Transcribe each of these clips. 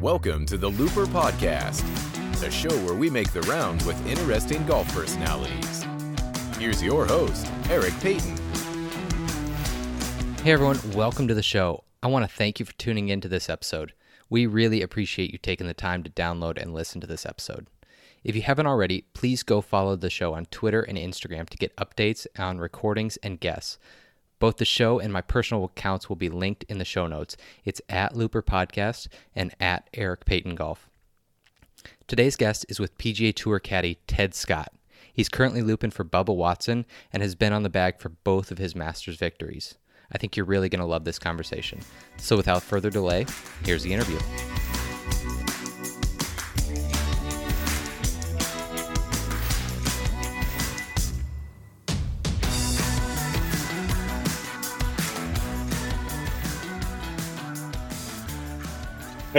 Welcome to the Looper Podcast, a show where we make the rounds with interesting golf personalities. Here's your host, Eric Peyton. Hey everyone, welcome to the show. I want to thank you for tuning in to this episode. We really appreciate you taking the time to download and listen to this episode. If you haven't already, please go follow the show on Twitter and Instagram to get updates on recordings and guests. Both the show and my personal accounts will be linked in the show notes. It's at Looper Podcast and at Eric Peyton Golf. Today's guest is with PGA Tour caddy Ted Scott. He's currently looping for Bubba Watson and has been on the bag for both of his Masters victories. I think you're really going to love this conversation. So without further delay, here's the interview.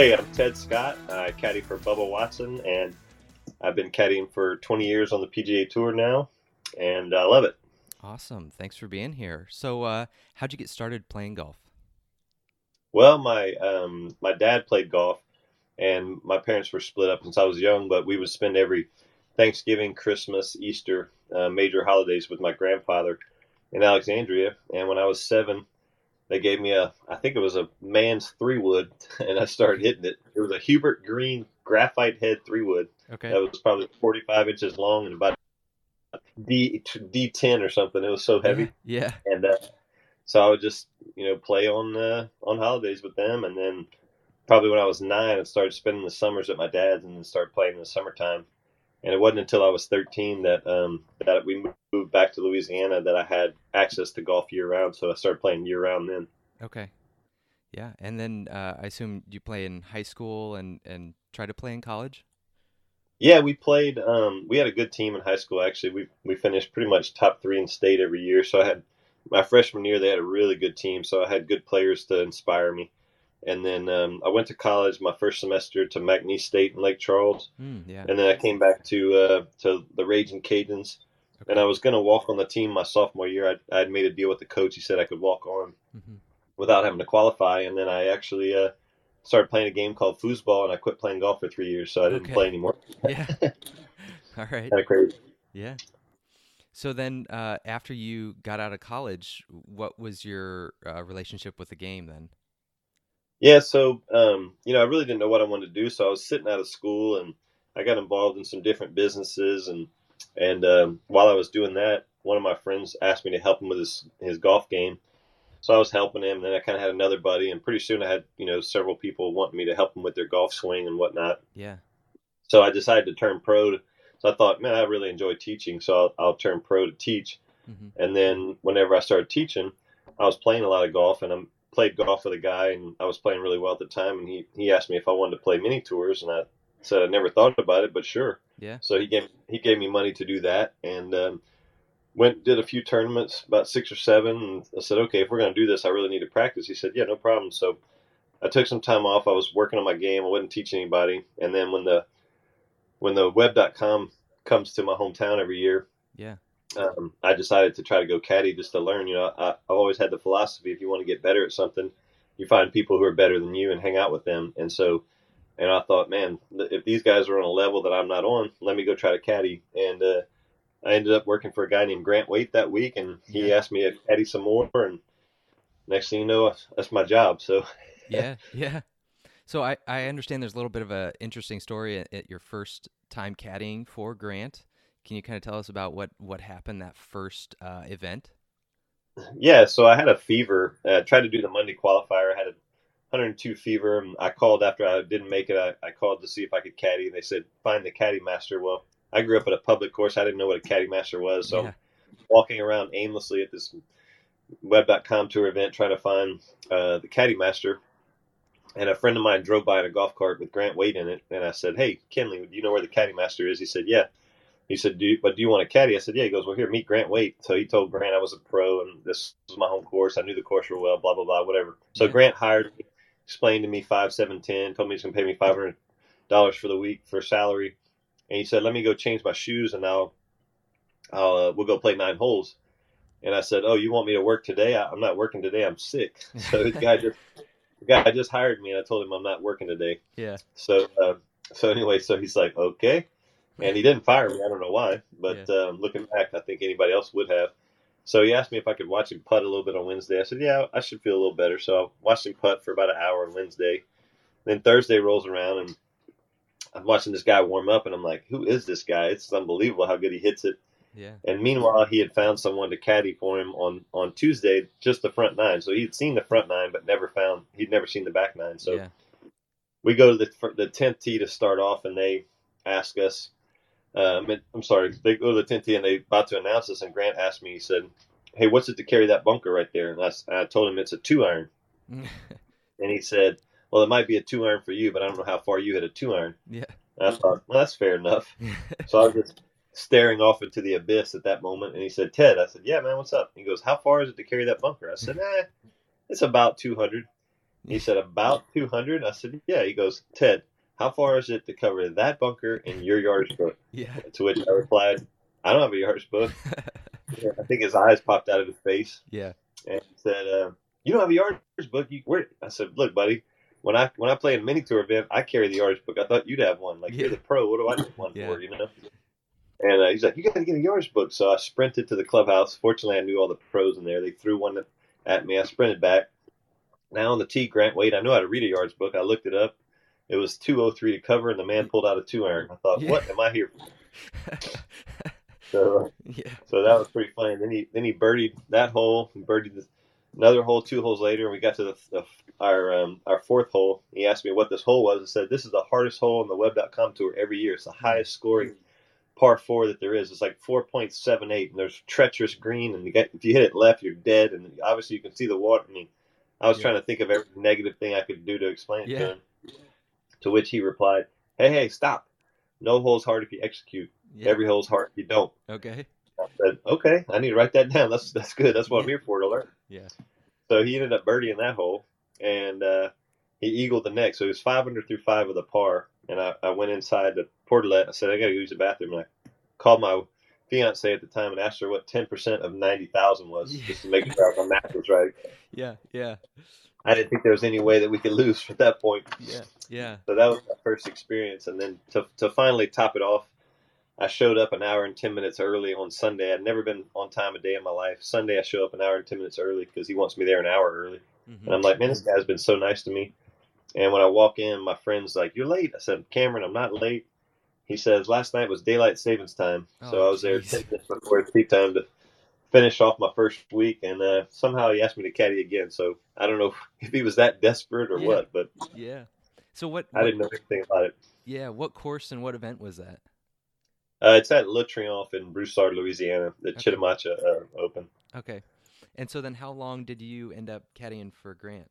Hey, I'm Ted Scott. I caddy for Bubba Watson, and I've been caddying for 20 years on the PGA Tour now, and I love it. Awesome. Thanks for being here. So, uh, how'd you get started playing golf? Well, my um, my dad played golf, and my parents were split up since I was young, but we would spend every Thanksgiving, Christmas, Easter, uh, major holidays with my grandfather in Alexandria. And when I was seven, they gave me a, I think it was a man's three wood, and I started hitting it. It was a Hubert Green graphite head three wood. Okay. That was probably 45 inches long and about D D10 or something. It was so heavy, Yeah. and uh, so I would just you know play on uh, on holidays with them, and then probably when I was nine, I started spending the summers at my dad's, and then started playing in the summertime. And it wasn't until I was 13 that um, that we moved back to Louisiana that I had access to golf year round. So I started playing year round then. Okay. Yeah. And then uh, I assume you play in high school and, and try to play in college? Yeah, we played. Um, we had a good team in high school. Actually, we we finished pretty much top three in state every year. So I had my freshman year, they had a really good team. So I had good players to inspire me. And then um, I went to college my first semester to McNeese State in Lake Charles, Mm, yeah. and then I came back to uh, to the Raging Cajuns. Okay. And I was going to walk on the team my sophomore year. I had made a deal with the coach. He said I could walk on Mhm. without having to qualify. And then I actually uh, started playing a game called foosball, and I quit playing golf for three years, so I didn't Okay. play anymore. Yeah. All right. kind of crazy. Yeah. So then, uh, after you got out of college, what was your uh, relationship with the game then? Yeah, so um, you know, I really didn't know what I wanted to do, so I was sitting out of school and I got involved in some different businesses and and um, while I was doing that, one of my friends asked me to help him with his his golf game. So I was helping him, and then I kind of had another buddy, and pretty soon I had you know several people wanting me to help them with their golf swing and whatnot. Yeah. So I decided to turn pro. So I thought, man, I really enjoy teaching, so I'll, I'll turn pro to teach. Mm-hmm. And then whenever I started teaching, I was playing a lot of golf, and I played golf with a guy, and I was playing really well at the time. And he he asked me if I wanted to play mini tours, and I said I never thought about it, but sure. Yeah. So he gave he gave me money to do that, and um, went did a few tournaments, about six or seven. And I said, okay, if we're going to do this, I really need to practice. He said, yeah, no problem. So I took some time off. I was working on my game. I wasn't teaching anybody. And then when the when the web.com comes to my hometown every year, Yeah. Um, I decided to try to go caddy just to learn. You know, I, I've always had the philosophy: if you want to get better at something, you find people who are better than you and hang out with them. And so, and I thought, man, if these guys are on a level that I'm not on, let me go try to caddy. And uh, I ended up working for a guy named Grant Waite that week, and he Yeah. asked me to caddy some more. And next thing you know, that's my job. So, Yeah. Yeah. So I, I understand there's a little bit of a interesting story at, at your first time caddying for Grant. Can you kind of tell us about what, what happened that first uh, event? Yeah, so I had a fever. I tried to do the Monday qualifier. I had a 102 fever. And I called after I didn't make it. I, I called to see if I could caddy. And they said, find the caddy master. Well, I grew up at a public course. I didn't know what a caddy master was. So Yeah. Walking around aimlessly at this web.com tour event trying to find uh, the caddy master. And a friend of mine drove by in a golf cart with Grant Waite in it. And I said, hey, Kenley, do you know where the caddy master is? He said, yeah. He said, do you, but do you want a caddy? I said, yeah. He goes, well, here, meet Grant Waite. So he told Grant I was a pro and this was my home course. I knew the course real well, blah, blah, blah, whatever. So Yeah. Grant hired me, explained to me five, seven, ten, told me he's going to pay me $500 for the week for salary. And he said, let me go change my shoes and I'll, I'll, uh, we'll go play nine holes. And I said, oh, you want me to work today? I, I'm not working today. I'm sick. So the guy just the guy just hired me, and I told him I'm not working today. Yeah. So, uh, so anyway, so he's like, okay, and he didn't fire me. I don't know why, but Yeah. um, looking back, I think anybody else would have. So he asked me if I could watch him putt a little bit on Wednesday. I said, yeah, I should feel a little better. So I watched him putt for about an hour on Wednesday. Then Thursday rolls around, and I'm watching this guy warm up, and I'm like, who is this guy? It's unbelievable how good he hits it. Yeah. And meanwhile, he had found someone to caddy for him on on Tuesday, just the front nine. So he'd seen the front nine, but never found he'd never seen the back nine. So yeah. we go to the the tenth tee to start off, and they ask us. Um, it- I'm sorry, they go to the tenth tee, and they about to announce this, And Grant asked me, he said, "Hey, what's it to carry that bunker right there?" And I told him it's a two iron, and he said, "Well, it might be a two iron for you, but I don't know how far you hit a two iron." yeah. And I thought, well, that's fair enough. So I was just staring off into the abyss at that moment, and he said, "Ted," I said, "Yeah, man, what's up?" He goes, "How far is it to carry that bunker?" I said, "Nah, it's about 200." He said, "About 200?" I said, "Yeah." He goes, "Ted, how far is it to cover that bunker in your yardage book?" yeah. To which I replied, "I don't have a yardage book." I think his eyes popped out of his face, yeah. and he said, uh, "You don't have a yardage book? You where?" I said, "Look, buddy." When I when I play a mini tour event, I carry the yardage book. I thought you'd have one. Like Yeah. you're the pro. What do I need one Yeah. for? You know. And uh, he's like, "You got to get a yardage book." So I sprinted to the clubhouse. Fortunately, I knew all the pros in there. They threw one at me. I sprinted back. Now on the tee, Grant Waite. I knew how to read a yardage book. I looked it up. It was 203 to cover, and the man pulled out a two iron. I thought, Yeah. "What am I here?for?" So, uh, yeah. so that was pretty funny. Then he then he birdied that hole. He birdied this, another hole two holes later, and we got to the, the our um, our fourth hole. He asked me what this hole was. I said this is the hardest hole in the Web.com tour every year. It's the highest scoring par four that there is. It's like four point seven eight, and there's treacherous green, and you get if you hit it left, you're dead. And obviously you can see the water. I mean, I was Yeah. trying to think of every negative thing I could do to explain it Yeah. to him. To which he replied, "Hey, hey, stop! No hole's hard if you execute. Yeah. Every hole's hard if you don't." okay. I said, okay, I need to write that down. That's that's good. That's what I'm here for to learn. Yeah. So he ended up birdieing that hole, and uh, he eagled the next. So he was 500 through five of the par. And I, I went inside the portalet. I said, I got to use the bathroom. And I called my fiance at the time and asked her what 10% of 90,000 was, Yeah. just to make sure my math was right. Yeah. Yeah. I didn't think there was any way that we could lose at that point. Yeah. Yeah. So that was my first experience. And then to, to finally top it off, I showed up an hour and 10 minutes early on Sunday. I'd never been on time a day in my life. Sunday, I show up an hour and 10 minutes early because he wants me there an hour early. Mhm. And I'm like, man, this guy's been so nice to me. And when I walk in, my friend's like, you're late. I said, Cameron, I'm not late. He says, last night was daylight savings time. so Oh, I was there jeez. 10 minutes before tee time to finish off my first week. And uh, somehow he asked me to caddy again. So I don't know if he was that desperate or Yeah. what, but Yeah. So what? I what- didn't know anything about it. Yeah. What course and what event was that? Uh, it's at Le Triomphe in Broussard, Louisiana, the Okay. Chitimacha uh, Open. Okay. And so then, how long did you end up caddying for Grant?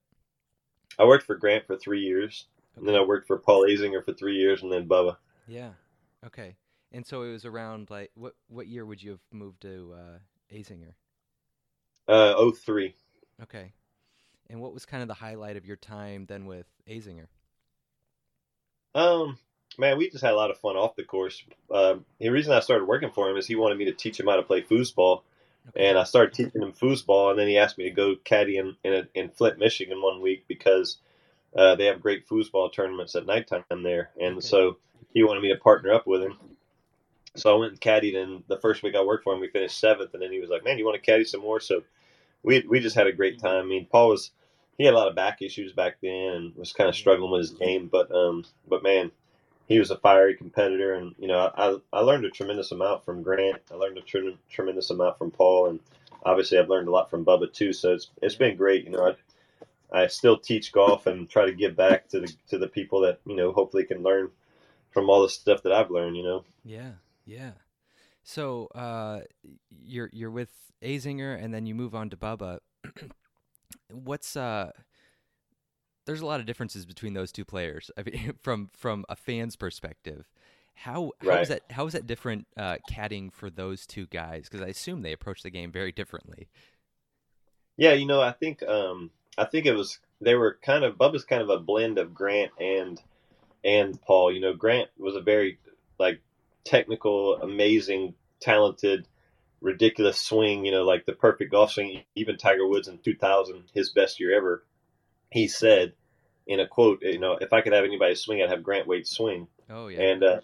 I worked for Grant for three years, and then I worked for Paul Azinger for three years, and then Bubba. Yeah. Okay. And so it was around like what what year would you have moved to uh, Azinger? Uh, 03. Okay. And what was kind of the highlight of your time then with Azinger? Um, man, we just had a lot of fun off the course. Um, the reason I started working for him is he wanted me to teach him how to play foosball, and I started teaching him foosball, and then he asked me to go caddy in in, in Flint, Michigan, one week because uh, they have great foosball tournaments at nighttime there, and Okay. so he wanted me to partner up with him. So I went and caddied, and the first week I worked for him, we finished seventh, and then he was like, "Man, you want to caddy some more?" So we we just had a great time. I mean, Paul was he had a lot of back issues back then and was kind of struggling with his game, but um, but man, he was a fiery competitor, and you know, I I learned a tremendous amount from Grant. I learned a tre- tremendous amount from Paul, and obviously I've learned a lot from Bubba too. So it's it's been great. You know, I I still teach golf and try to give back to the to the people that you know hopefully can learn from all the stuff that I've learned. You know. Yeah, yeah. So uh, you're you're with Azinger, and then you move on to Bubba. What's uh? There's a lot of differences between those two players. I mean, from from a fan's perspective, how how Right. is that how is that different uh, caddying for those two guys? Because I assume they approach the game very differently. Yeah, you know, I think um, I think it was they were kind of Bubba's kind of a blend of Grant and and Paul. You know, Grant was a very like technical, amazing, talented, ridiculous swing. You know, like the perfect golf swing. Even Tiger Woods in 2000, his best year ever, he said in a quote, you know, if I could have anybody swing, I'd have Grant Waite swing. Oh yeah. And uh,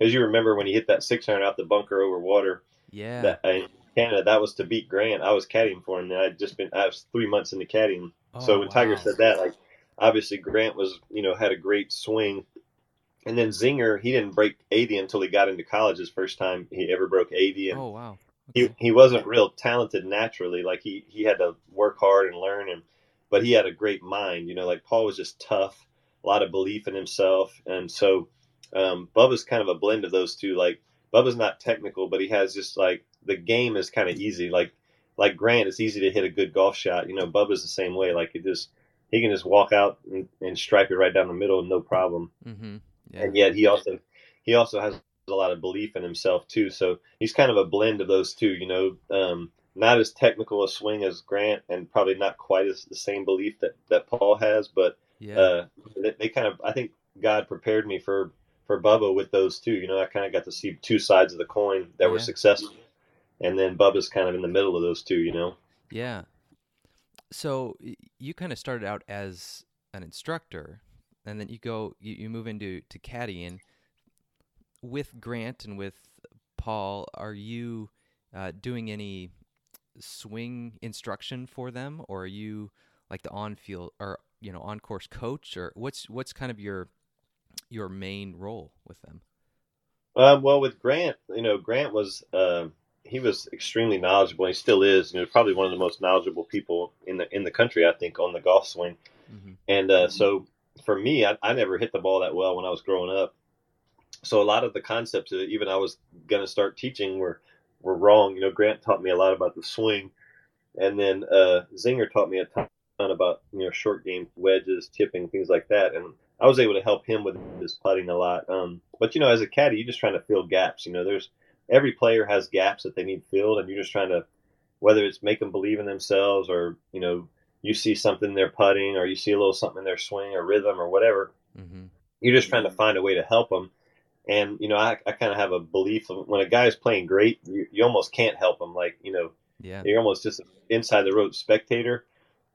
as you remember when he hit that six iron out the bunker over water, yeah. that, uh, in Canada, that was to beat Grant. I was caddying for him, and I'd just been I was three months into caddying. Oh, so when Tiger said that, like obviously Grant was, you know, had a great swing. And then Zinger, he didn't break 80 until he got into college. His first time he ever broke 80, and Oh wow. he he wasn't real talented naturally. Like he he had to work hard and learn, and but he had a great mind. You know, like Paul was just tough, a lot of belief in himself, and so um, Bubba's kind of a blend of those two. Like Bubba's not technical, but he has just like the game is kind of easy. Like like Grant, it's easy to hit a good golf shot. You know, Bubba's the same way. Like it just he can just walk out and, and strike it right down the middle, no problem Mm-hmm. Yeah. and yet he also he also has a lot of belief in himself too. So he's kind of a blend of those two. You know, um, not as technical a swing as Grant, and probably not quite as the same belief that that Paul has. But yeah. uh, they, they kind of I think God prepared me for for Bubba with those two. You know, I kind of got to see two sides of the coin that were successful, and then Bubba's kind of in the middle of those two. You know. Yeah. So you kind of started out as an instructor, and then you go, you, you move into to caddying. With Grant and with Paul, are you uh, doing any swing instruction for them, or are you like the on-field or you know on-course coach, or what's what's kind of your your main role with them? Um, well, with Grant, you know, Grant was uh, he was extremely knowledgeable. And he still is. You know, probably one of the most knowledgeable people in the in the country, I think, on the golf swing. Mm-hmm. And uh, so for me, I, I never hit the ball that well when I was growing up. So a lot of the concepts that even I was going to start teaching were were wrong. You know, Grant taught me a lot about the swing, and then uh, Zinger taught me a ton about you know short game wedges, tipping, things like that. And I was able to help him with his putting a lot. Um, but you know, as a caddy, you're just trying to fill gaps. You know, there's every player has gaps that they need filled, and you're just trying to whether it's make them believe in themselves or you know you see something in their putting or you see a little something in their swing or rhythm or whatever. Mm-hmm. You're just trying to find a way to help them. And you know, I, I kind of have a belief of when a guy is playing great, you, you almost can't help him. Like you know, Yeah. you're almost just inside the road spectator.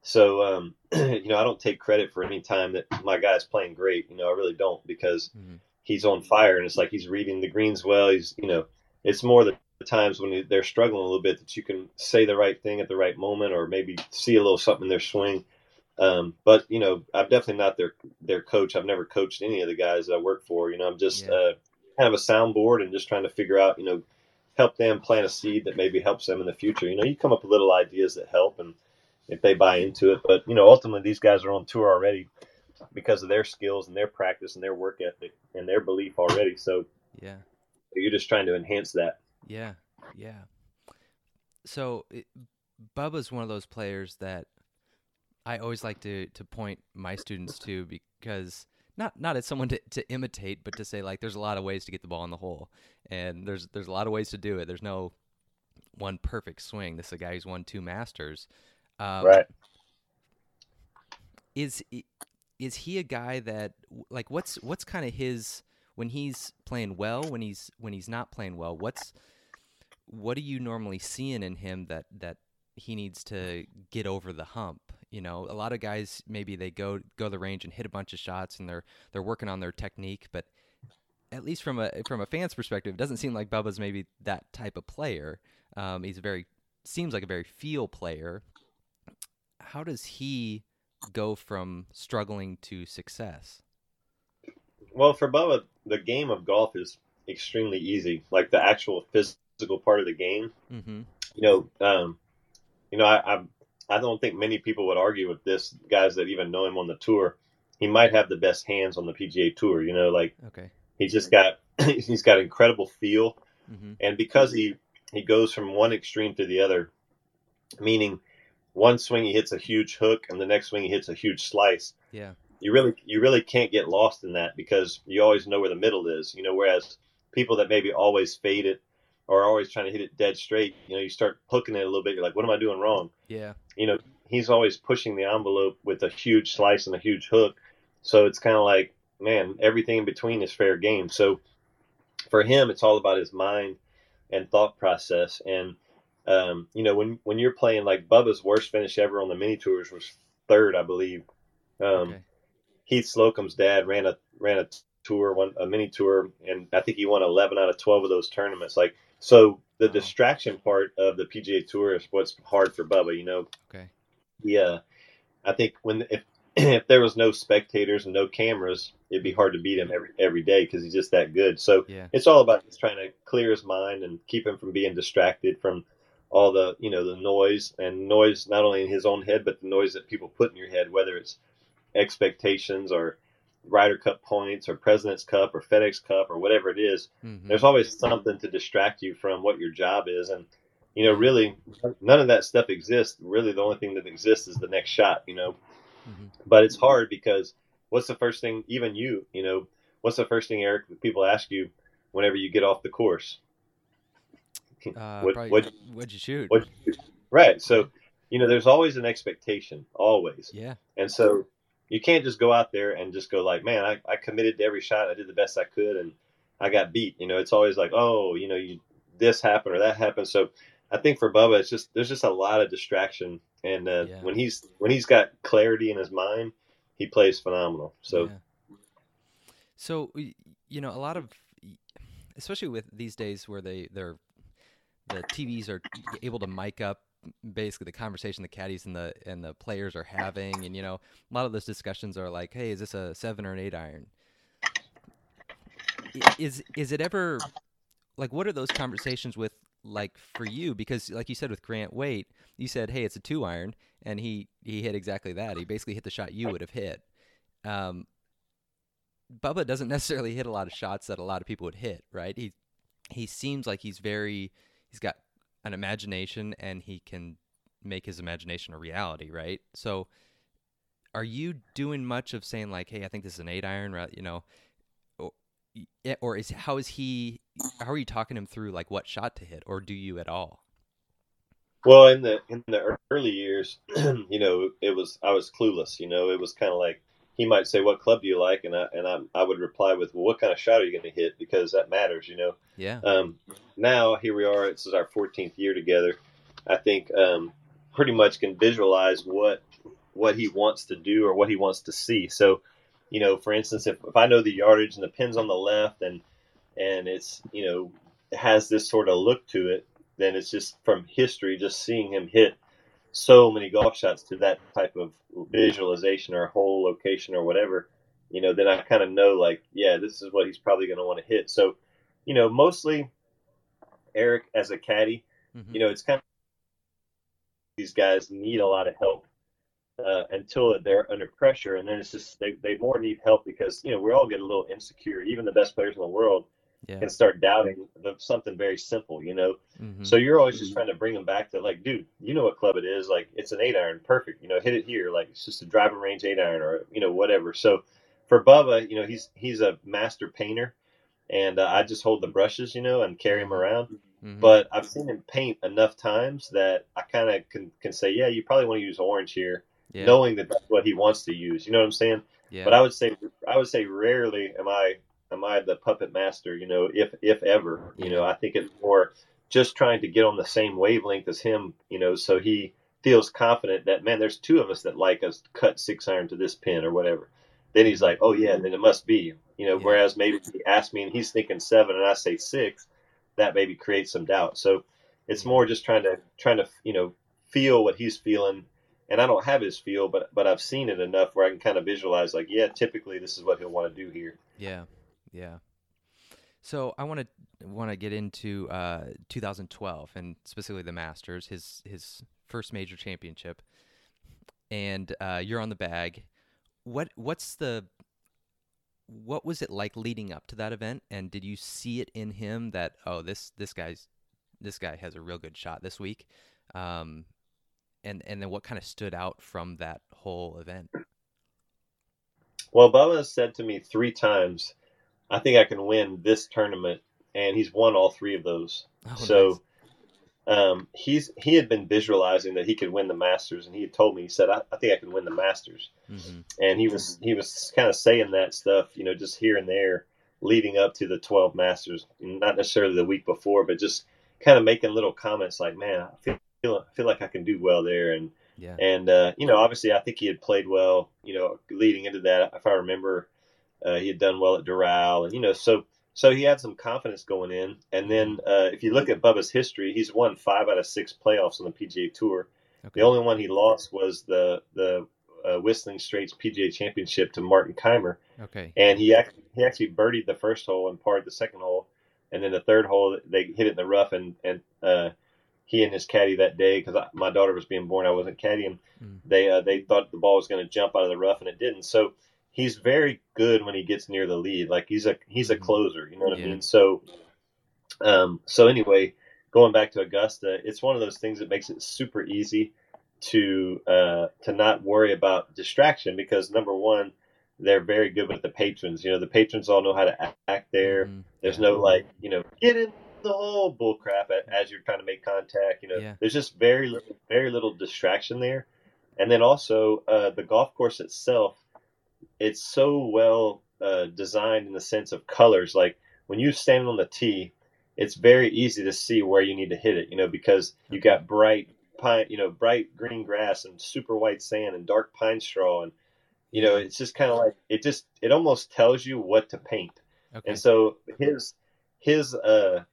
So um, you know, I don't take credit for any time that my guy's playing great. You know, I really don't because Mm-hmm. he's on fire and it's like he's reading the greens well. He's you know, it's more the times when they're struggling a little bit that you can say the right thing at the right moment or maybe see a little something in their swing. Um, but you know, I'm definitely not their their coach. I've never coached any of the guys that I work for. You know, I'm just Yeah. uh, kind of a soundboard and just trying to figure out, you know, help them plant a seed that maybe helps them in the future. You know, you come up with little ideas that help, and if they buy into it, but you know, ultimately these guys are on tour already because of their skills and their practice and their work ethic and their belief already. So Yeah. You're just trying to enhance that. Yeah, yeah. So it, Bubba's one of those players that I always like to to point my students to because not not as someone to, to imitate, but to say like there's a lot of ways to get the ball in the hole, and there's there's a lot of ways to do it. There's no one perfect swing. This is a guy who's won two Masters. Um, right. is is he a guy that like what's what's kind of his when he's playing well when he's when he's not playing well what's what are you normally seeing in him that that he needs to get over the hump? You know a lot of guys maybe they go go the range and hit a bunch of shots and they're they're working on their technique but at least from a from a fan's perspective it doesn't seem like Bubba's maybe that type of player. Um, he's a very seems like a very feel player. How does he go from struggling to success? Well, for Bubba, the game of golf is extremely easy. Like the actual physical part of the game. Mm-hmm. You know, um, you know, I, I I don't think many people would argue with this. Guys that even know him on the tour, he might have the best hands on the PGA Tour. You know, like Okay. he's just got he's got incredible feel, Mm-hmm. and because he he goes from one extreme to the other, meaning one swing he hits a huge hook and the next swing he hits a huge slice Yeah. You really you really can't get lost in that because you always know where the middle is. You know, whereas people that maybe always fade it or are always trying to hit it dead straight, you know, you start hooking it a little bit. You're like, what am I doing wrong? Yeah. You know, he's always pushing the envelope with a huge slice and a huge hook. So it's kind of like, man, everything in between is fair game. So for him, it's all about his mind and thought process. And um, you know, when when you're playing like Bubba's worst finish ever on the mini tours was third, I believe Um, okay. Heath Slocum's dad ran a ran a tour, one a mini tour, and I think he won 11 out of 12 of those tournaments. Like so, the wow. distraction part of the PGA Tour is what's hard for Bubba. You know. Okay. Yeah, uh, I think when if if there was no spectators and no cameras, it'd be hard to beat him every every day because he's just that good. So yeah. it's all about just trying to clear his mind and keep him from being distracted from all the you know the noise and noise not only in his own head but the noise that people put in your head, whether it's expectations or Ryder Cup points or President's Cup or FedEx Cup or whatever it is, mm-hmm. There's always something to distract you from what your job is and you know, really, none of that stuff exists. Really, the only thing that exists is the next shot. You know, mm-hmm. but it's hard because what's the first thing? Even you, you know, what's the first thing, Eric, that people ask you whenever you get off the course? Uh, what, what, would you shoot? What, right. So, you know, there's always an expectation, always. Yeah. And so you can't just go out there and just go like, man, I, I committed to every shot. I did the best I could and I got beat. You know, it's always like, oh, you know, you this happened or that happened. So I think for Bubba, it's just there's just a lot of distraction, and uh, yeah. when he's when he's got clarity in his mind, he plays phenomenal. So, yeah. so you know, a lot of, especially with these days where they they're the TVs are able to mic up basically the conversation the caddies and the and the players are having, and you know, a lot of those discussions are like, hey, is this a seven or an eight iron? Is is it ever like what are those conversations with like for you because like you said with Grant Waite, you said, "Hey, it's a two iron," and he he hit exactly that. He basically hit the shot you would have hit. Um, Bubba doesn't necessarily hit a lot of shots that a lot of people would hit, right? He he seems like he's very he's got an imagination and he can make his imagination a reality, right? So are you doing much of saying like, "Hey, I think this is an 8 iron,"? You know, or, or is how is he how are you talking him through like what shot to hit or do you at all well in the in the early years you know it was i was clueless you know it was kind of like he might say what club do you like? And i and i, I would reply with well what kind of shot are you going to hit? Because that matters you know? Yeah. Um now here we are this is our 14th year together. I think um pretty much can visualize what what he wants to do or what he wants to see. So you know, for instance, if, if I know the yardage and the pin's on the left and and it's you know has this sort of look to it, then it's just from history, just seeing him hit so many golf shots to that type of visualization or hole location or whatever, you know, then I kind of know like, yeah, this is what he's probably going to want to hit. So, you know, mostly Eric as a caddy, mm-hmm. you know, it's kind of these guys need a lot of help uh, until they're under pressure, and then it's just they, they more need help because you know we all get a little insecure. Even the best players in the world yeah. can start doubting the, something very simple, you know. Mm-hmm. So you're always just trying to bring them back to like, dude, you know what club it is? Like it's an eight iron, perfect. You know, hit it here. Like it's just a driving range eight iron, or you know whatever. So for Bubba, you know he's he's a master painter, and uh, I just hold the brushes, you know, and carry him around. Mm-hmm. But I've seen him paint enough times that I kind of can can say, yeah, you probably want to use orange here yeah. knowing that that's what he wants to use. You know what I'm saying? Yeah. But I would say I would say rarely am I am I the puppet master. You know, if if ever. You know, I think it's more just trying to get on the same wavelength as him. You know, so he feels confident that man, there's two of us that like us cut six iron to this pin or whatever. Then he's like, oh yeah, mm-hmm. then it must be. You know, yeah. whereas maybe he asks me and he's thinking seven and I say six, that maybe creates some doubt. So it's more just trying to trying to you know feel what he's feeling and I don't have his feel, but but I've seen it enough where I can kind of visualize like, yeah, typically this is what he'll want to do here. Yeah, yeah. So I want to want to get into uh, 2012 and specifically the Masters, his his first major championship, and uh, you're on the bag. What what's the what was it like leading up to that event? And did you see it in him that oh this this guy's this guy has a real good shot this week? Um, and and then what kind of stood out from that whole event? Well, Bubba said to me three times, "I think I can win this tournament," and he's won all three of those. Oh, so. Nice. Um, he's he had been visualizing that he could win the Masters, and he had told me he said, "I, I think I can win the Masters," mm-hmm. and he was he was kind of saying that stuff, you know, just here and there, leading up to the 12 Masters, not necessarily the week before, but just kind of making little comments like, "Man, I feel feel feel like I can do well there, and Yeah. And uh, you know, obviously, I think he had played well. You know, leading into that, if I remember, uh, he had done well at Doral, and you know, so so he had some confidence going in. And then uh, if you look at Bubba's history, he's won five out of six playoffs on the PGA Tour. Okay. The only one he lost was the the uh, Whistling Straits PGA Championship to Martin Kaymer, Okay. and he actually he actually birdied the first hole and parred the second hole, and then the third hole they hit it in the rough, and and uh, he and his caddy that day because my daughter was being born, I wasn't caddying. Mm. They uh, they thought the ball was going to jump out of the rough, and it didn't. So he's very good when he gets near the lead. Like he's a he's a Mhm. closer, you know what Yeah. I mean? So um, so anyway, going back to Augusta, it's one of those things that makes it super easy to uh, to not worry about distraction because number one, they're very good with the patrons. You know, the patrons all know how to act there. Mhm. There's no like, you know, get in the hole bull crap as you're trying to make contact. You know, Yeah. there's just very little, very little distraction there. And then also uh, the golf course itself, it's so well uh, designed in the sense of colors. Like when you stand on the tee, it's very easy to see where you need to hit it. You know, because you got bright pine, you know, bright green grass and super white sand and dark pine straw and you know, it's just kind of like it just it almost tells you what to paint. Okay. And so his his uh,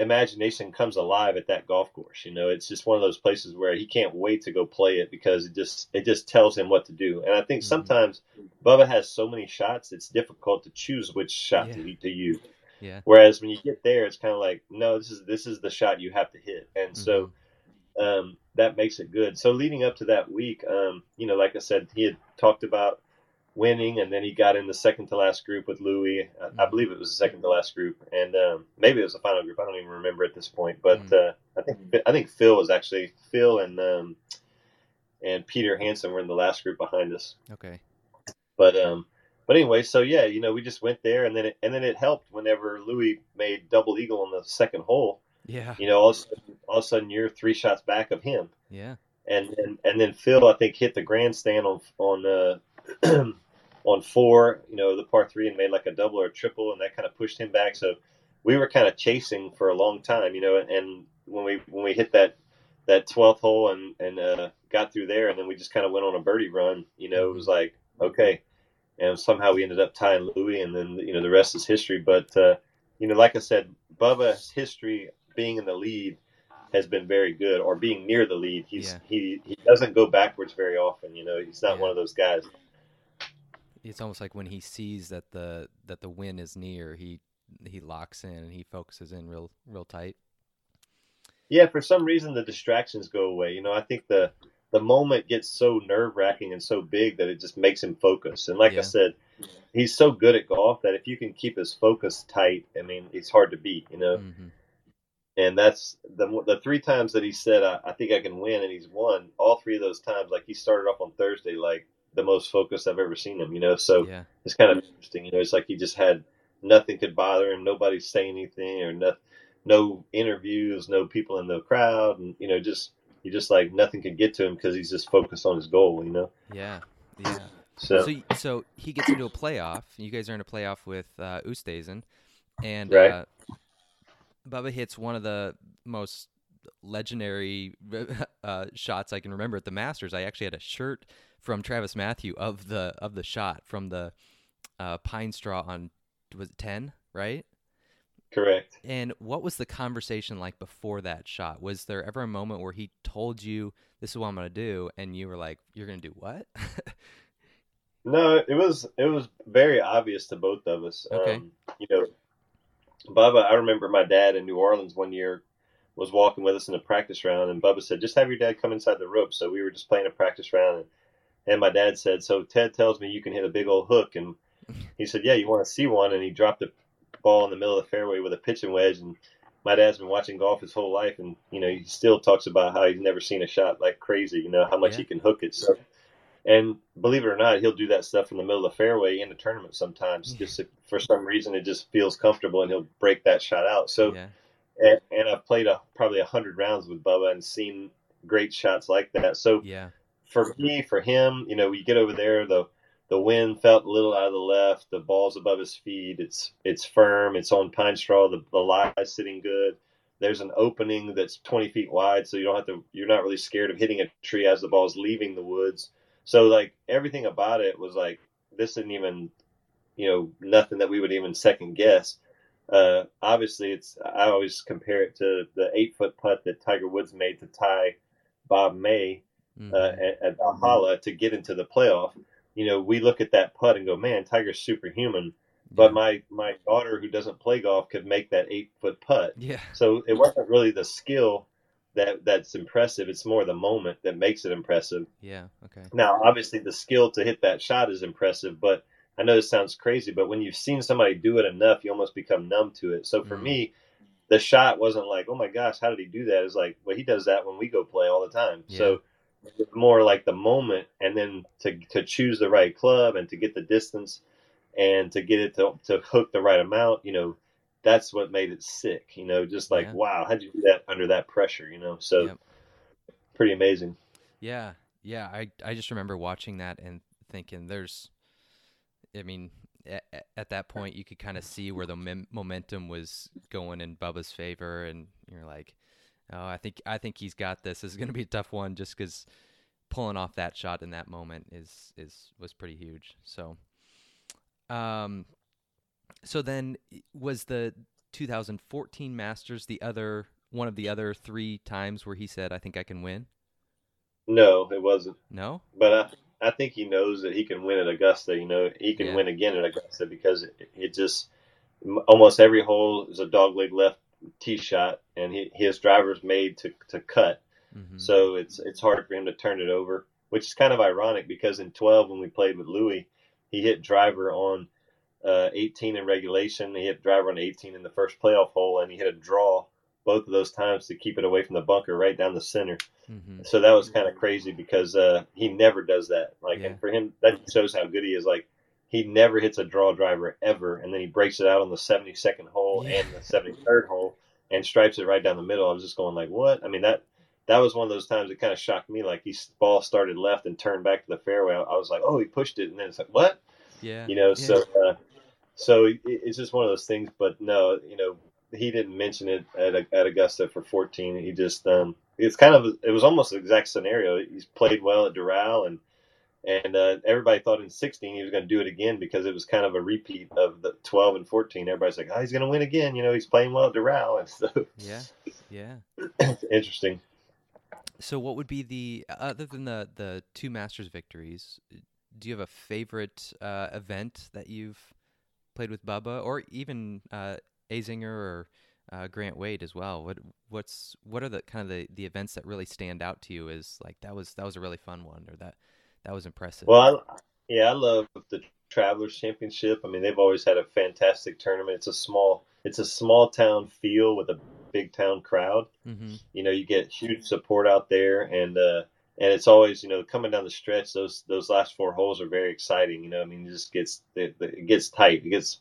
imagination comes alive at that golf course. You know, it's just one of those places where he can't wait to go play it because it just it just tells him what to do. And I think Mhm. sometimes Bubba has so many shots, it's difficult to choose which shot Yeah. to, to use. Yeah. Whereas when you get there, it's kind of like, no, this is this is the shot you have to hit. And so Mm-hmm. um, that makes it good. So leading up to that week, um, you know, like I said, he had talked about winning, and then he got in the second to last group with Louis. I, I Mhm. believe it was the second to last group, and um, maybe it was the final group. I don't even remember at this point, but Mhm. uh, I think I think Phil was actually Phil and um, and Peter Hanson were in the last group behind us. Okay. But um, but anyway, so yeah, you know, we just went there, and then it, and then it helped whenever Louis made double eagle on the second hole. Yeah. You know, all of, a sudden, all of a sudden you're three shots back of him Yeah. and and, and then Phil I think hit the grandstand on on uh, on four, you know, the par three and made like a double or a triple, and that kind of pushed him back. So we were kind of chasing for a long time, you know, and when we when we hit that that twelfth hole and and uh, got through there, and then we just kind of went on a birdie run, you know, it was like okay, and somehow we ended up tying Louis, and then you know the rest is history. But uh, you know, like I said, Bubba's history being in the lead has been very good, or being near the lead. He's Yeah. he he doesn't go backwards very often. You know, he's not Yeah. one of those guys. It's almost like when he sees that the that the win is near, he he locks in and he focuses in real real tight. Yeah, for some reason the distractions go away. You know, I think the the moment gets so nerve wracking and so big that it just makes him focus. And like Yeah. I said, he's so good at golf that if you can keep his focus tight, I mean, it's hard to beat. You know, hmm and that's the the three times that he said I, I think I can win, and he's won all three of those times. Like he started off on Thursday, like the most focused I've ever seen him. You know, so Yeah. it's kind of interesting. You know, it's like he just had nothing could bother him, nobody say anything, or no, no interviews, no people in the crowd, and you know, just he just like nothing could get to him because he's just focused on his goal. You know, Yeah. Yeah. so, So so he gets into a playoff. You guys are in a playoff with uh, Oosthuizen, and Right. uh, Bubba hits one of the most legendary uh, shots I can remember at the Masters. I actually had a shirt from TravisMathew of the of the shot from the uh, pine straw on was it ten right? correct. And what was the conversation like before that shot? Was there ever a moment where he told you this is what I'm gonna do, and you were like, "You're gonna do what?" No, it was it was very obvious to both of us. Okay. Um, you know, Bubba, I remember my dad in New Orleans one year was walking with us in a practice round, and Bubba said, "Just have your dad come inside the rope." So we were just playing a practice round, and, and my dad said, "So Ted tells me you can hit a big old hook," and he said, "Yeah, you want to see one?" And he dropped the ball in the middle of the fairway with a pitching wedge, and my dad's been watching golf his whole life, and you know he still talks about how he's never seen a shot like crazy. You know how much Yeah. he can hook it. So, and believe it or not, he'll do that stuff in the middle of the fairway in the tournament sometimes. Just if, for some reason, it just feels comfortable, and he'll break that shot out. So, yeah, and, and I've played a, probably a hundred rounds with Bubba and seen great shots like that. So yeah, for me, for him, you know, we get over there, the the wind felt a little out of the left, the ball's above his feet, it's it's firm, it's on pine straw, the, the lie is sitting good, there's an opening that's 20 feet wide, so you don't have to. You're not really scared of hitting a tree as the ball's leaving the woods. So like everything about it was like this isn't even, you know, nothing that we would even second guess. Uh, obviously, it's I always compare it to the eight foot putt that Tiger Woods made to tie Bob May Mhm. uh, at, Valhalla to get into the playoff. You know, we look at that putt and go, "Man, Tiger's superhuman." But Yeah. my my daughter, who doesn't play golf, could make that eight foot putt. yeah, So it wasn't really the skill that that's impressive. It's more the moment that makes it impressive. yeah, okay, Now, obviously, the skill to hit that shot is impressive, but I know this sounds crazy, but when you've seen somebody do it enough, you almost become numb to it. So for Mhm. me, the shot wasn't like, oh my gosh, how did he do that? It's like, well, he does that when we go play all the time. So it's more like the moment, and then to to choose the right club and to get the distance and to get it to to hook the right amount, you know. That's what made it sick, you know. Just like, Yeah. wow, how'd you do that under that pressure, you know? So, Yep. pretty amazing. yeah, yeah. I I just remember watching that and thinking, there's, I mean, at, at that point you could kind of see where the mem- momentum was going in Bubba's favor, and you're like, oh, I think I think he's got this. This is gonna be a tough one, just because pulling off that shot in that moment is is was pretty huge. So, um, so then was the 2014 Masters the other one of the other three times where he said, "I think I can win." No, it wasn't. No. but I, I think he knows that he can win at Augusta. You know, he can Yeah. win again at Augusta because it, it just almost every hole is a dog leg left tee shot, and he, his driver's made to to cut. Mm-hmm. So it's it's hard for him to turn it over, which is kind of ironic because in 12 when we played with Louis, he hit driver on uh, 18 in regulation. He hit driver on 18 in the first playoff hole, and he hit a draw both of those times to keep it away from the bunker right down the center. mm-hmm. So that was kind of crazy because uh, he never does that. Like, Yeah. and for him, that shows how good he is. Like, he never hits a draw driver ever, and then he breaks it out on the 72nd hole Yeah. and the 73rd hole and stripes it right down the middle. I was just going like, what? I mean that that was one of those times that kind of shocked me. Like, he ball started left and turned back to the fairway. I, I was like, oh, he pushed it, and then it's like, what? Yeah. You know, Yeah. so uh, so it, it's just one of those things. But no, you know, he didn't mention it at, at Augusta for 14. He just um, it's kind of it was almost the exact scenario. He's played well at Doral and and uh, everybody thought in 16 he was going to do it again because it was kind of a repeat of the 12 and 14. Everybody's like, oh, he's going to win again. You know, he's playing well at Doral, and so Yeah. Yeah. it's interesting. So, what would be the other than the the two Masters victories? Do you have a favorite uh, event that you've played with Bubba, or even uh, Azinger or uh, Grant Waite as well? What what's what are the kind of the, the events that really stand out to you? Is like that was that was a really fun one, or that that was impressive. Well, I, yeah, I love the Travelers Championship. I mean, they've always had a fantastic tournament. It's a small, it's a small town feel with a big town crowd. mm-hmm. You know, you get huge support out there, and uh, and it's always, you know, coming down the stretch. Those those last four holes are very exciting. You know, I mean, it just gets it, it gets tight. It gets,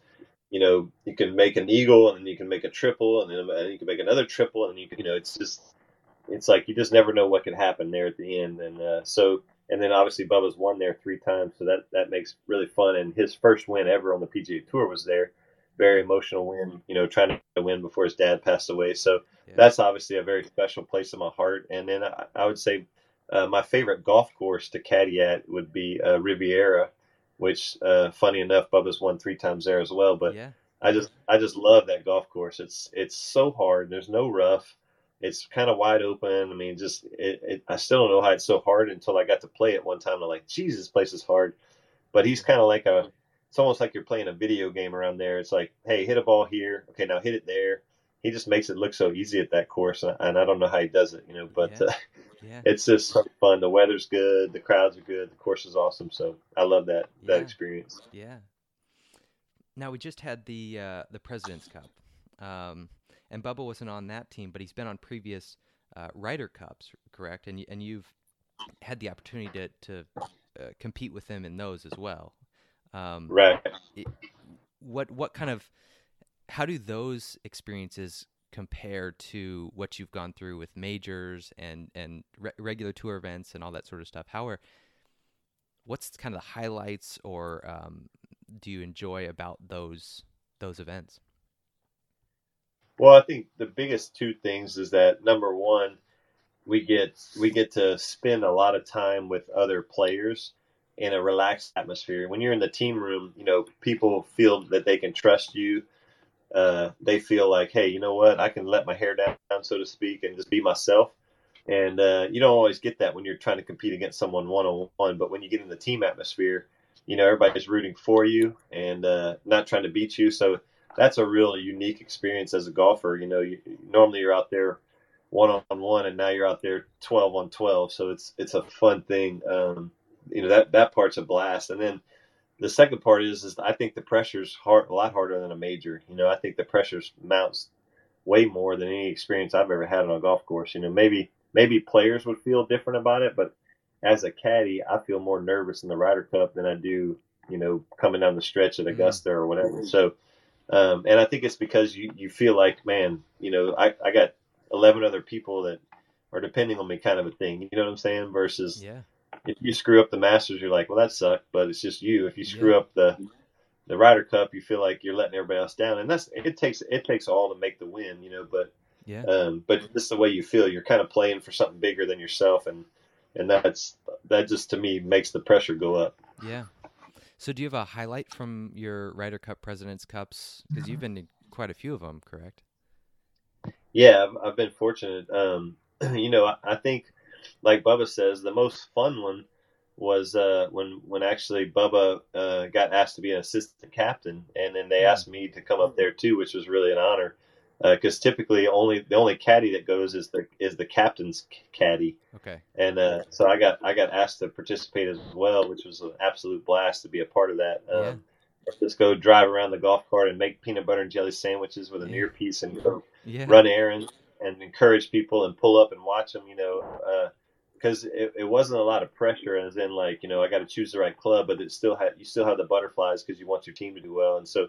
you know, you can make an eagle, and then you can make a triple, and then and you can make another triple, and you can, you know, it's just, it's like you just never know what could happen there at the end, and uh, so and then obviously Bubba's won there three times, so that that makes really fun. And his first win ever on the PGA Tour was there. Very emotional win, you know, trying to win before his dad passed away. So Yeah. that's obviously a very special place in my heart. And then I, I would say uh, my favorite golf course to caddy at would be uh, Riviera, which, uh, funny enough, Bubba's won three times there as well. But yeah. I just I just love that golf course. It's it's so hard. There's no rough. It's kind of wide open. I mean, just it, it, I still don't know how it's so hard until I got to play it one time. I'm like, Jesus, this place is hard. But he's kind of like a. It's almost like you're playing a video game around there. It's like, hey, hit a ball here. Okay, now hit it there. He just makes it look so easy at that course, and I, and I don't know how he does it, you know. But Yeah. uh, Yeah. it's just fun. The weather's good. The crowds are good. The course is awesome. So I love that that experience. Yeah. Now we just had the uh, the President's Cup, um, and Bubba wasn't on that team, but he's been on previous uh, Ryder Cups, correct? And and you've had the opportunity to to uh, compete with him in those as well. Um, Right. What what kind of how do those experiences compare to what you've gone through with majors and and re- regular tour events and all that sort of stuff? How are what's kind of the highlights or um, do you enjoy about those those events? Well, I think the biggest two things is that number one, we get we get to spend a lot of time with other players in a relaxed atmosphere. When you're in the team room, you know people feel that they can trust you. Uh, they feel like, hey, you know what? I can let my hair down, so to speak, and just be myself. And uh, you don't always get that when you're trying to compete against someone one on one. But when you get in the team atmosphere, you know everybody's rooting for you and uh, not trying to beat you. So that's a real unique experience as a golfer. You know, you, normally you're out there one on one, and now you're out there twelve on twelve. So it's it's a fun thing. Um, you know that that part's a blast. And then the second part is is I think the pressure's hard a lot harder than a major. You know, I think the pressure's mounts way more than any experience I've ever had on a golf course. You know, maybe maybe players would feel different about it, but as a caddy, I feel more nervous in the Ryder Cup than I do, you know, coming down the stretch at mm-hmm. Augusta mm-hmm. or whatever. So, um, and I think it's because you, you feel like, man, you know, I, I got 11 other people that are depending on me kind of a thing. You know what I'm saying? Versus yeah. if you screw up the Masters, you're like, well, that sucked, but it's just you. If you screw yeah. up the the Ryder Cup, you feel like you're letting everybody else down, and that's it takes it takes all to make the win, you know. But yeah, um, but just the way you feel, you're kind of playing for something bigger than yourself, and and that's that just to me makes the pressure go up. Yeah. So do you have a highlight from your Ryder Cup Presidents Cups? Because you've been to quite a few of them, correct? Yeah, I've, I've been fortunate. Um, you know, I, I, think, like Bubba says, the most fun one was uh, when when actually Bubba uh, got asked to be an assistant captain, and then they hmm. asked me to come up there too, which was really an honor because uh, typically only the only caddy that goes is the is the captain's caddy. Okay. And uh, so I got I got asked to participate as well, which was an absolute blast to be a part of that. Um, yeah. Just go drive around the golf cart and make peanut butter and jelly sandwiches with an yeah. earpiece and go yeah. run errands and encourage people and pull up and watch them. You know, because uh, it, it wasn't a lot of pressure, as in like you know I got to choose the right club, but it still had you still have the butterflies because you want your team to do well, and so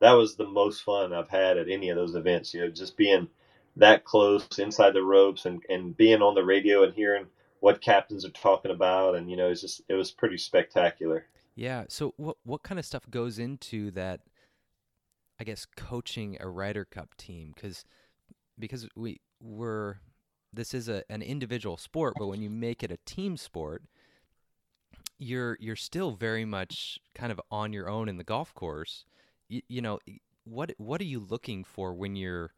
that was the most fun I've had at any of those events. You know, just being that close inside the ropes and, and being on the radio and hearing what captains are talking about, and you know, it's just it was pretty spectacular. Yeah. So what what kind of stuff goes into that? I guess coaching a Ryder Cup team because because we were this is a, an individual sport, but when you make it a team sport, you're you're still very much kind of on your own in the golf course you, you know what what are you looking for when you're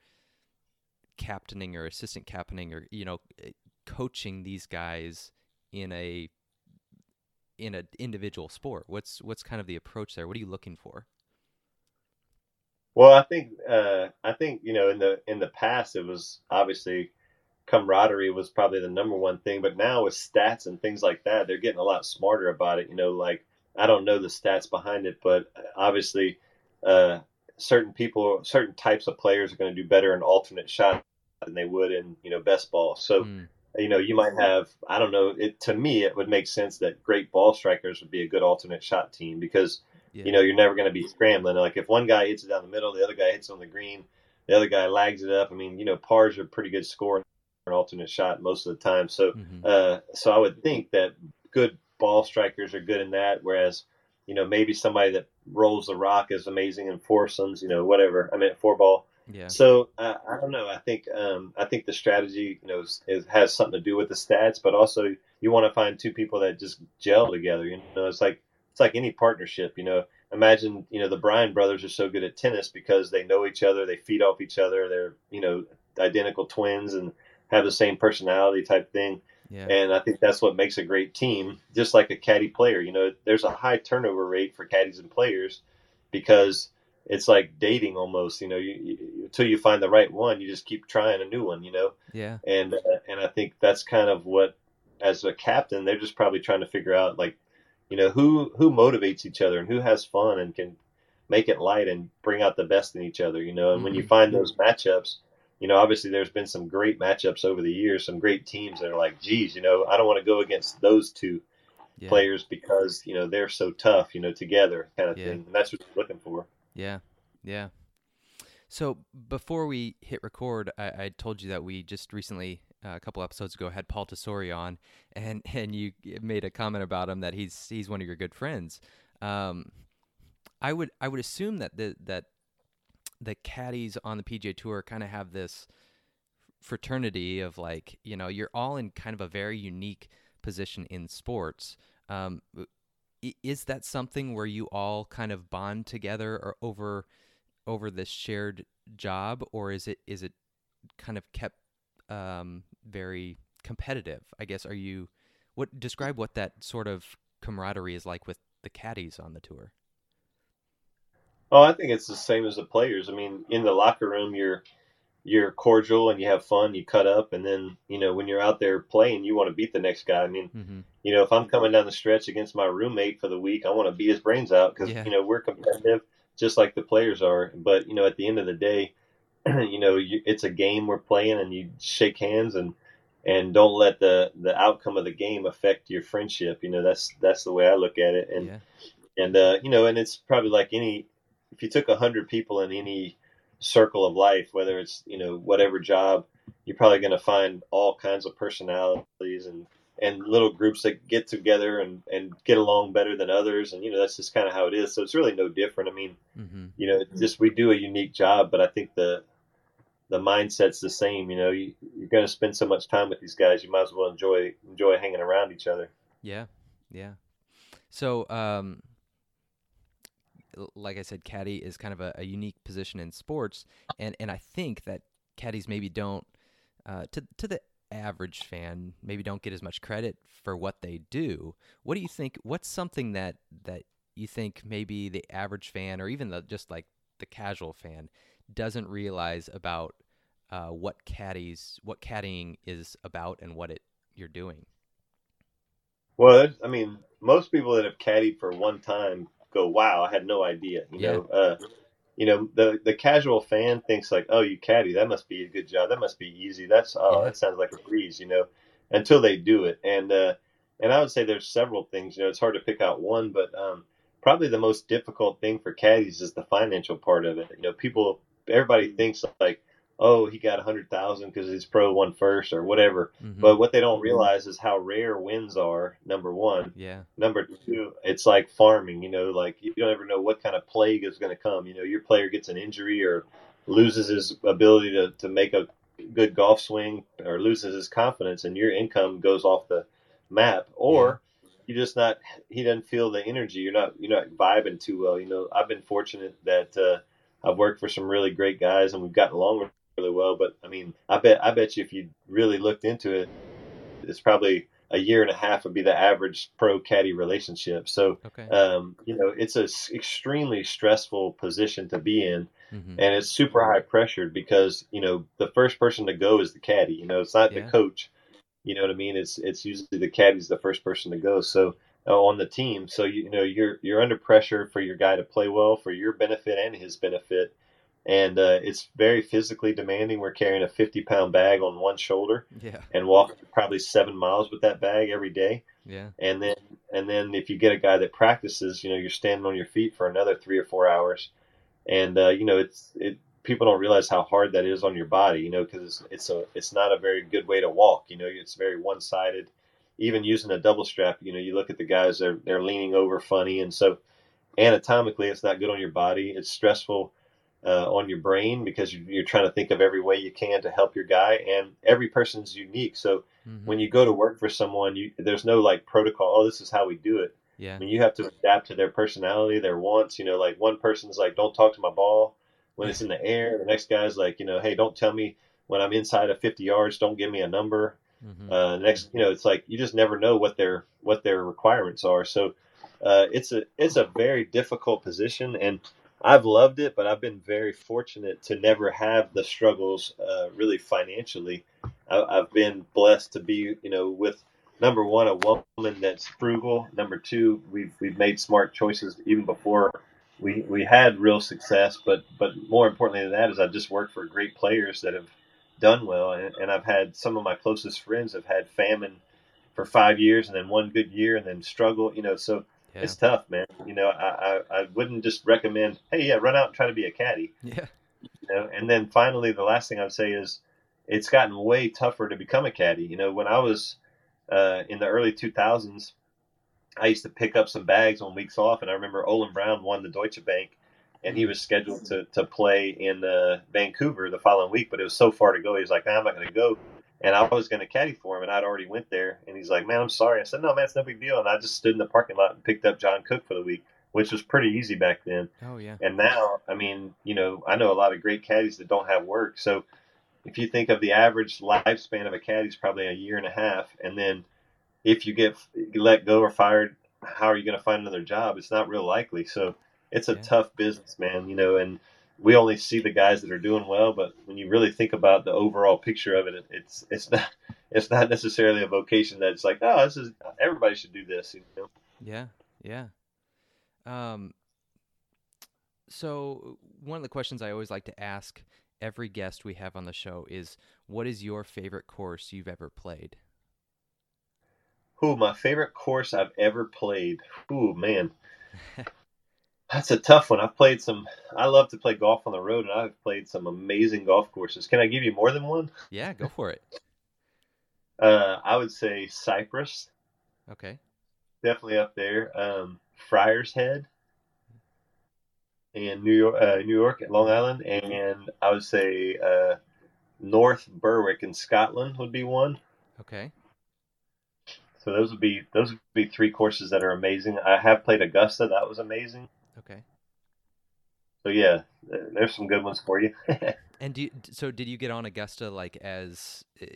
captaining or assistant captaining or you know eh, coaching these guys in a in an individual sport? What's what's kind of the approach there? What are you looking for? Well i think uh, i think you know in the in the past it was obviously camaraderie was probably the number one thing but now with stats and things like that they're getting a lot smarter about it you know like i don't know the stats behind it but obviously uh, certain people, certain types of players are going to do better in alternate shot than they would in you know best ball. So. Mm. You know, you might have, I don't know, it, to me, it would make sense that great ball strikers would be a good alternate shot team because, yeah. you know, you're never going to be scrambling. Like if one guy hits it down the middle, the other guy hits on the green, the other guy lags it up. I mean, you know, pars are pretty good score an alternate shot most of the time. So, mm-hmm. uh, so I would think that good ball strikers are good in that, whereas you know, maybe somebody that rolls the rock is amazing in foursomes, you know, whatever. I mean, four ball. Yeah. So uh, I don't know. I think um, I think the strategy, you know, is, is, has something to do with the stats, but also you want to find two people that just gel together. You know, it's like it's like any partnership. You know, imagine you know the Bryan brothers are so good at tennis because they know each other, they feed off each other, they're you know identical twins and have the same personality type thing. Yeah. And I think that's what makes a great team, just like a caddy player. You know, there's a high turnover rate for caddies and players because it's like dating almost. You know, you, you, until you find the right one, you just keep trying a new one. You know. Yeah. And uh, and I think that's kind of what, as a captain, they're just probably trying to figure out like, you know, who who motivates each other and who has fun and can make it light and bring out the best in each other. You know, and mm-hmm. when you mm-hmm. find those matchups you know, obviously there's been some great matchups over the years, some great teams that are like, geez, you know, I don't want to go against those two yeah. players because, you know, they're so tough, you know, together kind of yeah. thing. And that's what you're looking for. Yeah. Yeah. So before we hit record, I, I told you that we just recently, uh, a couple episodes ago, had Paul Tesori on, and and you made a comment about him that he's he's one of your good friends. Um, I would I would assume that the, that the caddies on the PGA Tour kind of have this fraternity of like you know you're all in kind of a very unique position in sports. Um, is that something where you all kind of bond together or over over this shared job, or is it is it kind of kept um, very competitive? I guess are you what describe what that sort of camaraderie is like with the caddies on the tour? Oh, I think it's the same as the players. I mean, in the locker room, you're you're cordial and you have fun, you cut up, and then you know when you're out there playing, you want to beat the next guy. I mean, mm-hmm. you know, if I'm coming down the stretch against my roommate for the week, I want to beat his brains out because yeah. you know we're competitive, just like the players are. But you know, at the end of the day, you know, you, it's a game we're playing, and you shake hands and and don't let the the outcome of the game affect your friendship. You know, that's that's the way I look at it, and yeah. and uh, you know, and it's probably like any if you took a hundred people in any circle of life, whether it's you know whatever job, you're probably going to find all kinds of personalities and and little groups that get together and and get along better than others, and you know that's just kind of how it is. So it's really no different. I mean, mm-hmm. you know, just we do a unique job, but I think the the mindset's the same. You know, you, you're going to spend so much time with these guys, you might as well enjoy enjoy hanging around each other. Yeah, yeah. So, um, like I said, caddy is kind of a, a, unique position in sports, and and I think that caddies maybe don't uh, to to the average fan maybe don't get as much credit for what they do. What do you think? What's something that that you think maybe the average fan or even the just like the casual fan doesn't realize about uh, what caddies what caddying is about and what it you're doing? Well, I mean, most people that have caddied for one time go, wow, I had no idea. You yeah. know, uh, you know, the the casual fan thinks like, oh, you caddy, that must be a good job. That must be easy. That's oh, yeah. that sounds like a breeze. You know, until they do it. And uh, and I would say there's several things. You know, it's hard to pick out one, but um, probably the most difficult thing for caddies is the financial part of it. You know, people, everybody thinks like, oh, he got a hundred thousand because his pro won first or whatever. Mm-hmm. But what they don't realize is how rare wins are. Number one. Yeah. Number two, it's like farming. You know, like you don't ever know what kind of plague is going to come. You know, your player gets an injury or loses his ability to, to make a good golf swing or loses his confidence, and your income goes off the map. Or yeah. you just not he doesn't feel the energy. You're not you're not vibing too well. You know, I've been fortunate that. Uh, I've worked for some really great guys, and we've gotten along really well. But I mean, I bet I bet you if you really looked into it, it's probably a year and a half would be the average pro caddy relationship. So, okay. um, you know, it's an extremely stressful position to be in, mm-hmm. and it's super high pressured because you know the first person to go is the caddy. You know, it's not yeah. the coach. You know what I mean? It's it's usually the caddy's the first person to go. So uh, on the team, so you, you know you're you're under pressure for your guy to play well for your benefit and his benefit and uh, it's very physically demanding. We're carrying a 50 pound bag on one shoulder, yeah, and walking probably seven miles with that bag every day. Yeah, and then and then if you get a guy that practices, you know, you're standing on your feet for another three or four hours, and uh, you know, it's it. People don't realize how hard that is on your body, you know, because it's it's a it's not a very good way to walk. You know, it's very one sided. Even using a double strap, you know, you look at the guys they're they're leaning over funny, and so anatomically, it's not good on your body. It's stressful uh, on your brain because you're trying to think of every way you can to help your guy and every person's unique. So mm-hmm. when you go to work for someone you there's no like protocol oh this is how we do it. Yeah. I mean you have to adapt to their personality their wants you know like one person's like don't talk to my ball when it's in the air. The next guy's like you know hey don't tell me when i'm inside of 50 yards don't give me a number. Mm-hmm. uh, next you know it's like you just never know what their what their requirements are. So uh, it's a it's a very difficult position and I've loved it, but I've been very fortunate to never have the struggles uh, really financially. I, have been blessed to be, you know, with number one, a woman that's frugal. Number two, we've we've made smart choices even before we we had real success. But but more importantly than that is I've just worked for great players that have done well, and, and I've had some of my closest friends have had famine for five years and then one good year and then struggle. You know, so yeah. It's tough, man. You know, I, I, I wouldn't just recommend, hey, yeah, run out and try to be a caddy. Yeah. You know, and then finally, the last thing I would say is it's gotten way tougher to become a caddy. You know, when I was uh, in the early 2000s, I used to pick up some bags on weeks off, and I remember Olin Browne won the Deutsche Bank, and he was scheduled to, to play in uh, Vancouver the following week, but it was so far to go. He was like, nah, I'm not going to go. And I was going to caddy for him, and I'd already went there. And he's like, man, I'm sorry. I said, no, man, it's no big deal. And I just stood in the parking lot and picked up John Cook for the week, which was pretty easy back then. Oh yeah. And now, I mean, you know, I know a lot of great caddies that don't have work. So if you think of the average lifespan of a caddy is probably a year and a half, and then if you get let go or fired, how are you going to find another job? It's not real likely. So it's a Yeah. tough business, man. You know, and we only see the guys that are doing well, but when you really think about the overall picture of it, it's it's not it's not necessarily a vocation that's like, oh, this is everybody should do this. You know? Yeah, yeah. Um, so one of the questions I always like to ask every guest we have on the show is, "What is your favorite course you've ever played?" Ooh, my favorite course I've ever played. Ooh, man. That's a tough one. I've played some. I love to play golf on the road, and I've played some amazing golf courses. Can I give you more than one? Yeah, go for it. Uh, I would say Cypress, Okay. definitely up there. Um, Friars Head, and New York, uh, New York, Long Island, and I would say uh, North Berwick in Scotland would be one. Okay. So those would be those would be three courses that are amazing. I have played Augusta. That was amazing. Okay. So yeah, there's some good ones for you. And do you, so did you get on Augusta like as uh,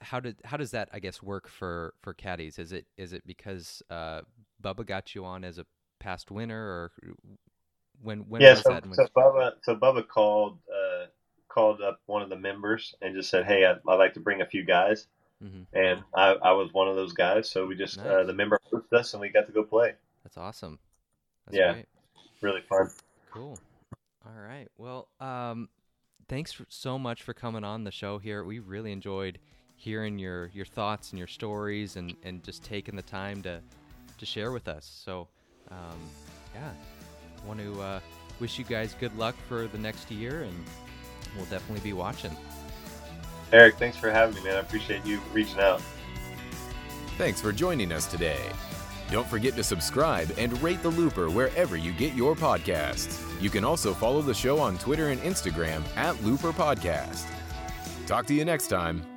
how did how does that I guess work for for caddies? Is it is it because uh, Bubba got you on as a past winner or when when yeah, was so, that? and when- so Bubba, so Bubba called uh, called up one of the members and just said, "Hey, I'd, I'd like to bring a few guys," Mm-hmm. and I, I was one of those guys. So we just uh, the member hooked us and we got to go play. That's awesome. That's Yeah. great. Really fun. Cool. All right. Well, um, thanks for, so much for coming on the show here. We really enjoyed hearing your your thoughts and your stories and and just taking the time to to share with us. So, um, yeah, want to uh, wish you guys good luck for the next year, and we'll definitely be watching. Eric, thanks for having me, man. I appreciate you reaching out. Thanks for joining us today. Don't forget to subscribe and rate The Looper wherever you get your podcasts. You can also follow the show on Twitter and Instagram at Looper Podcast. Talk to you next time.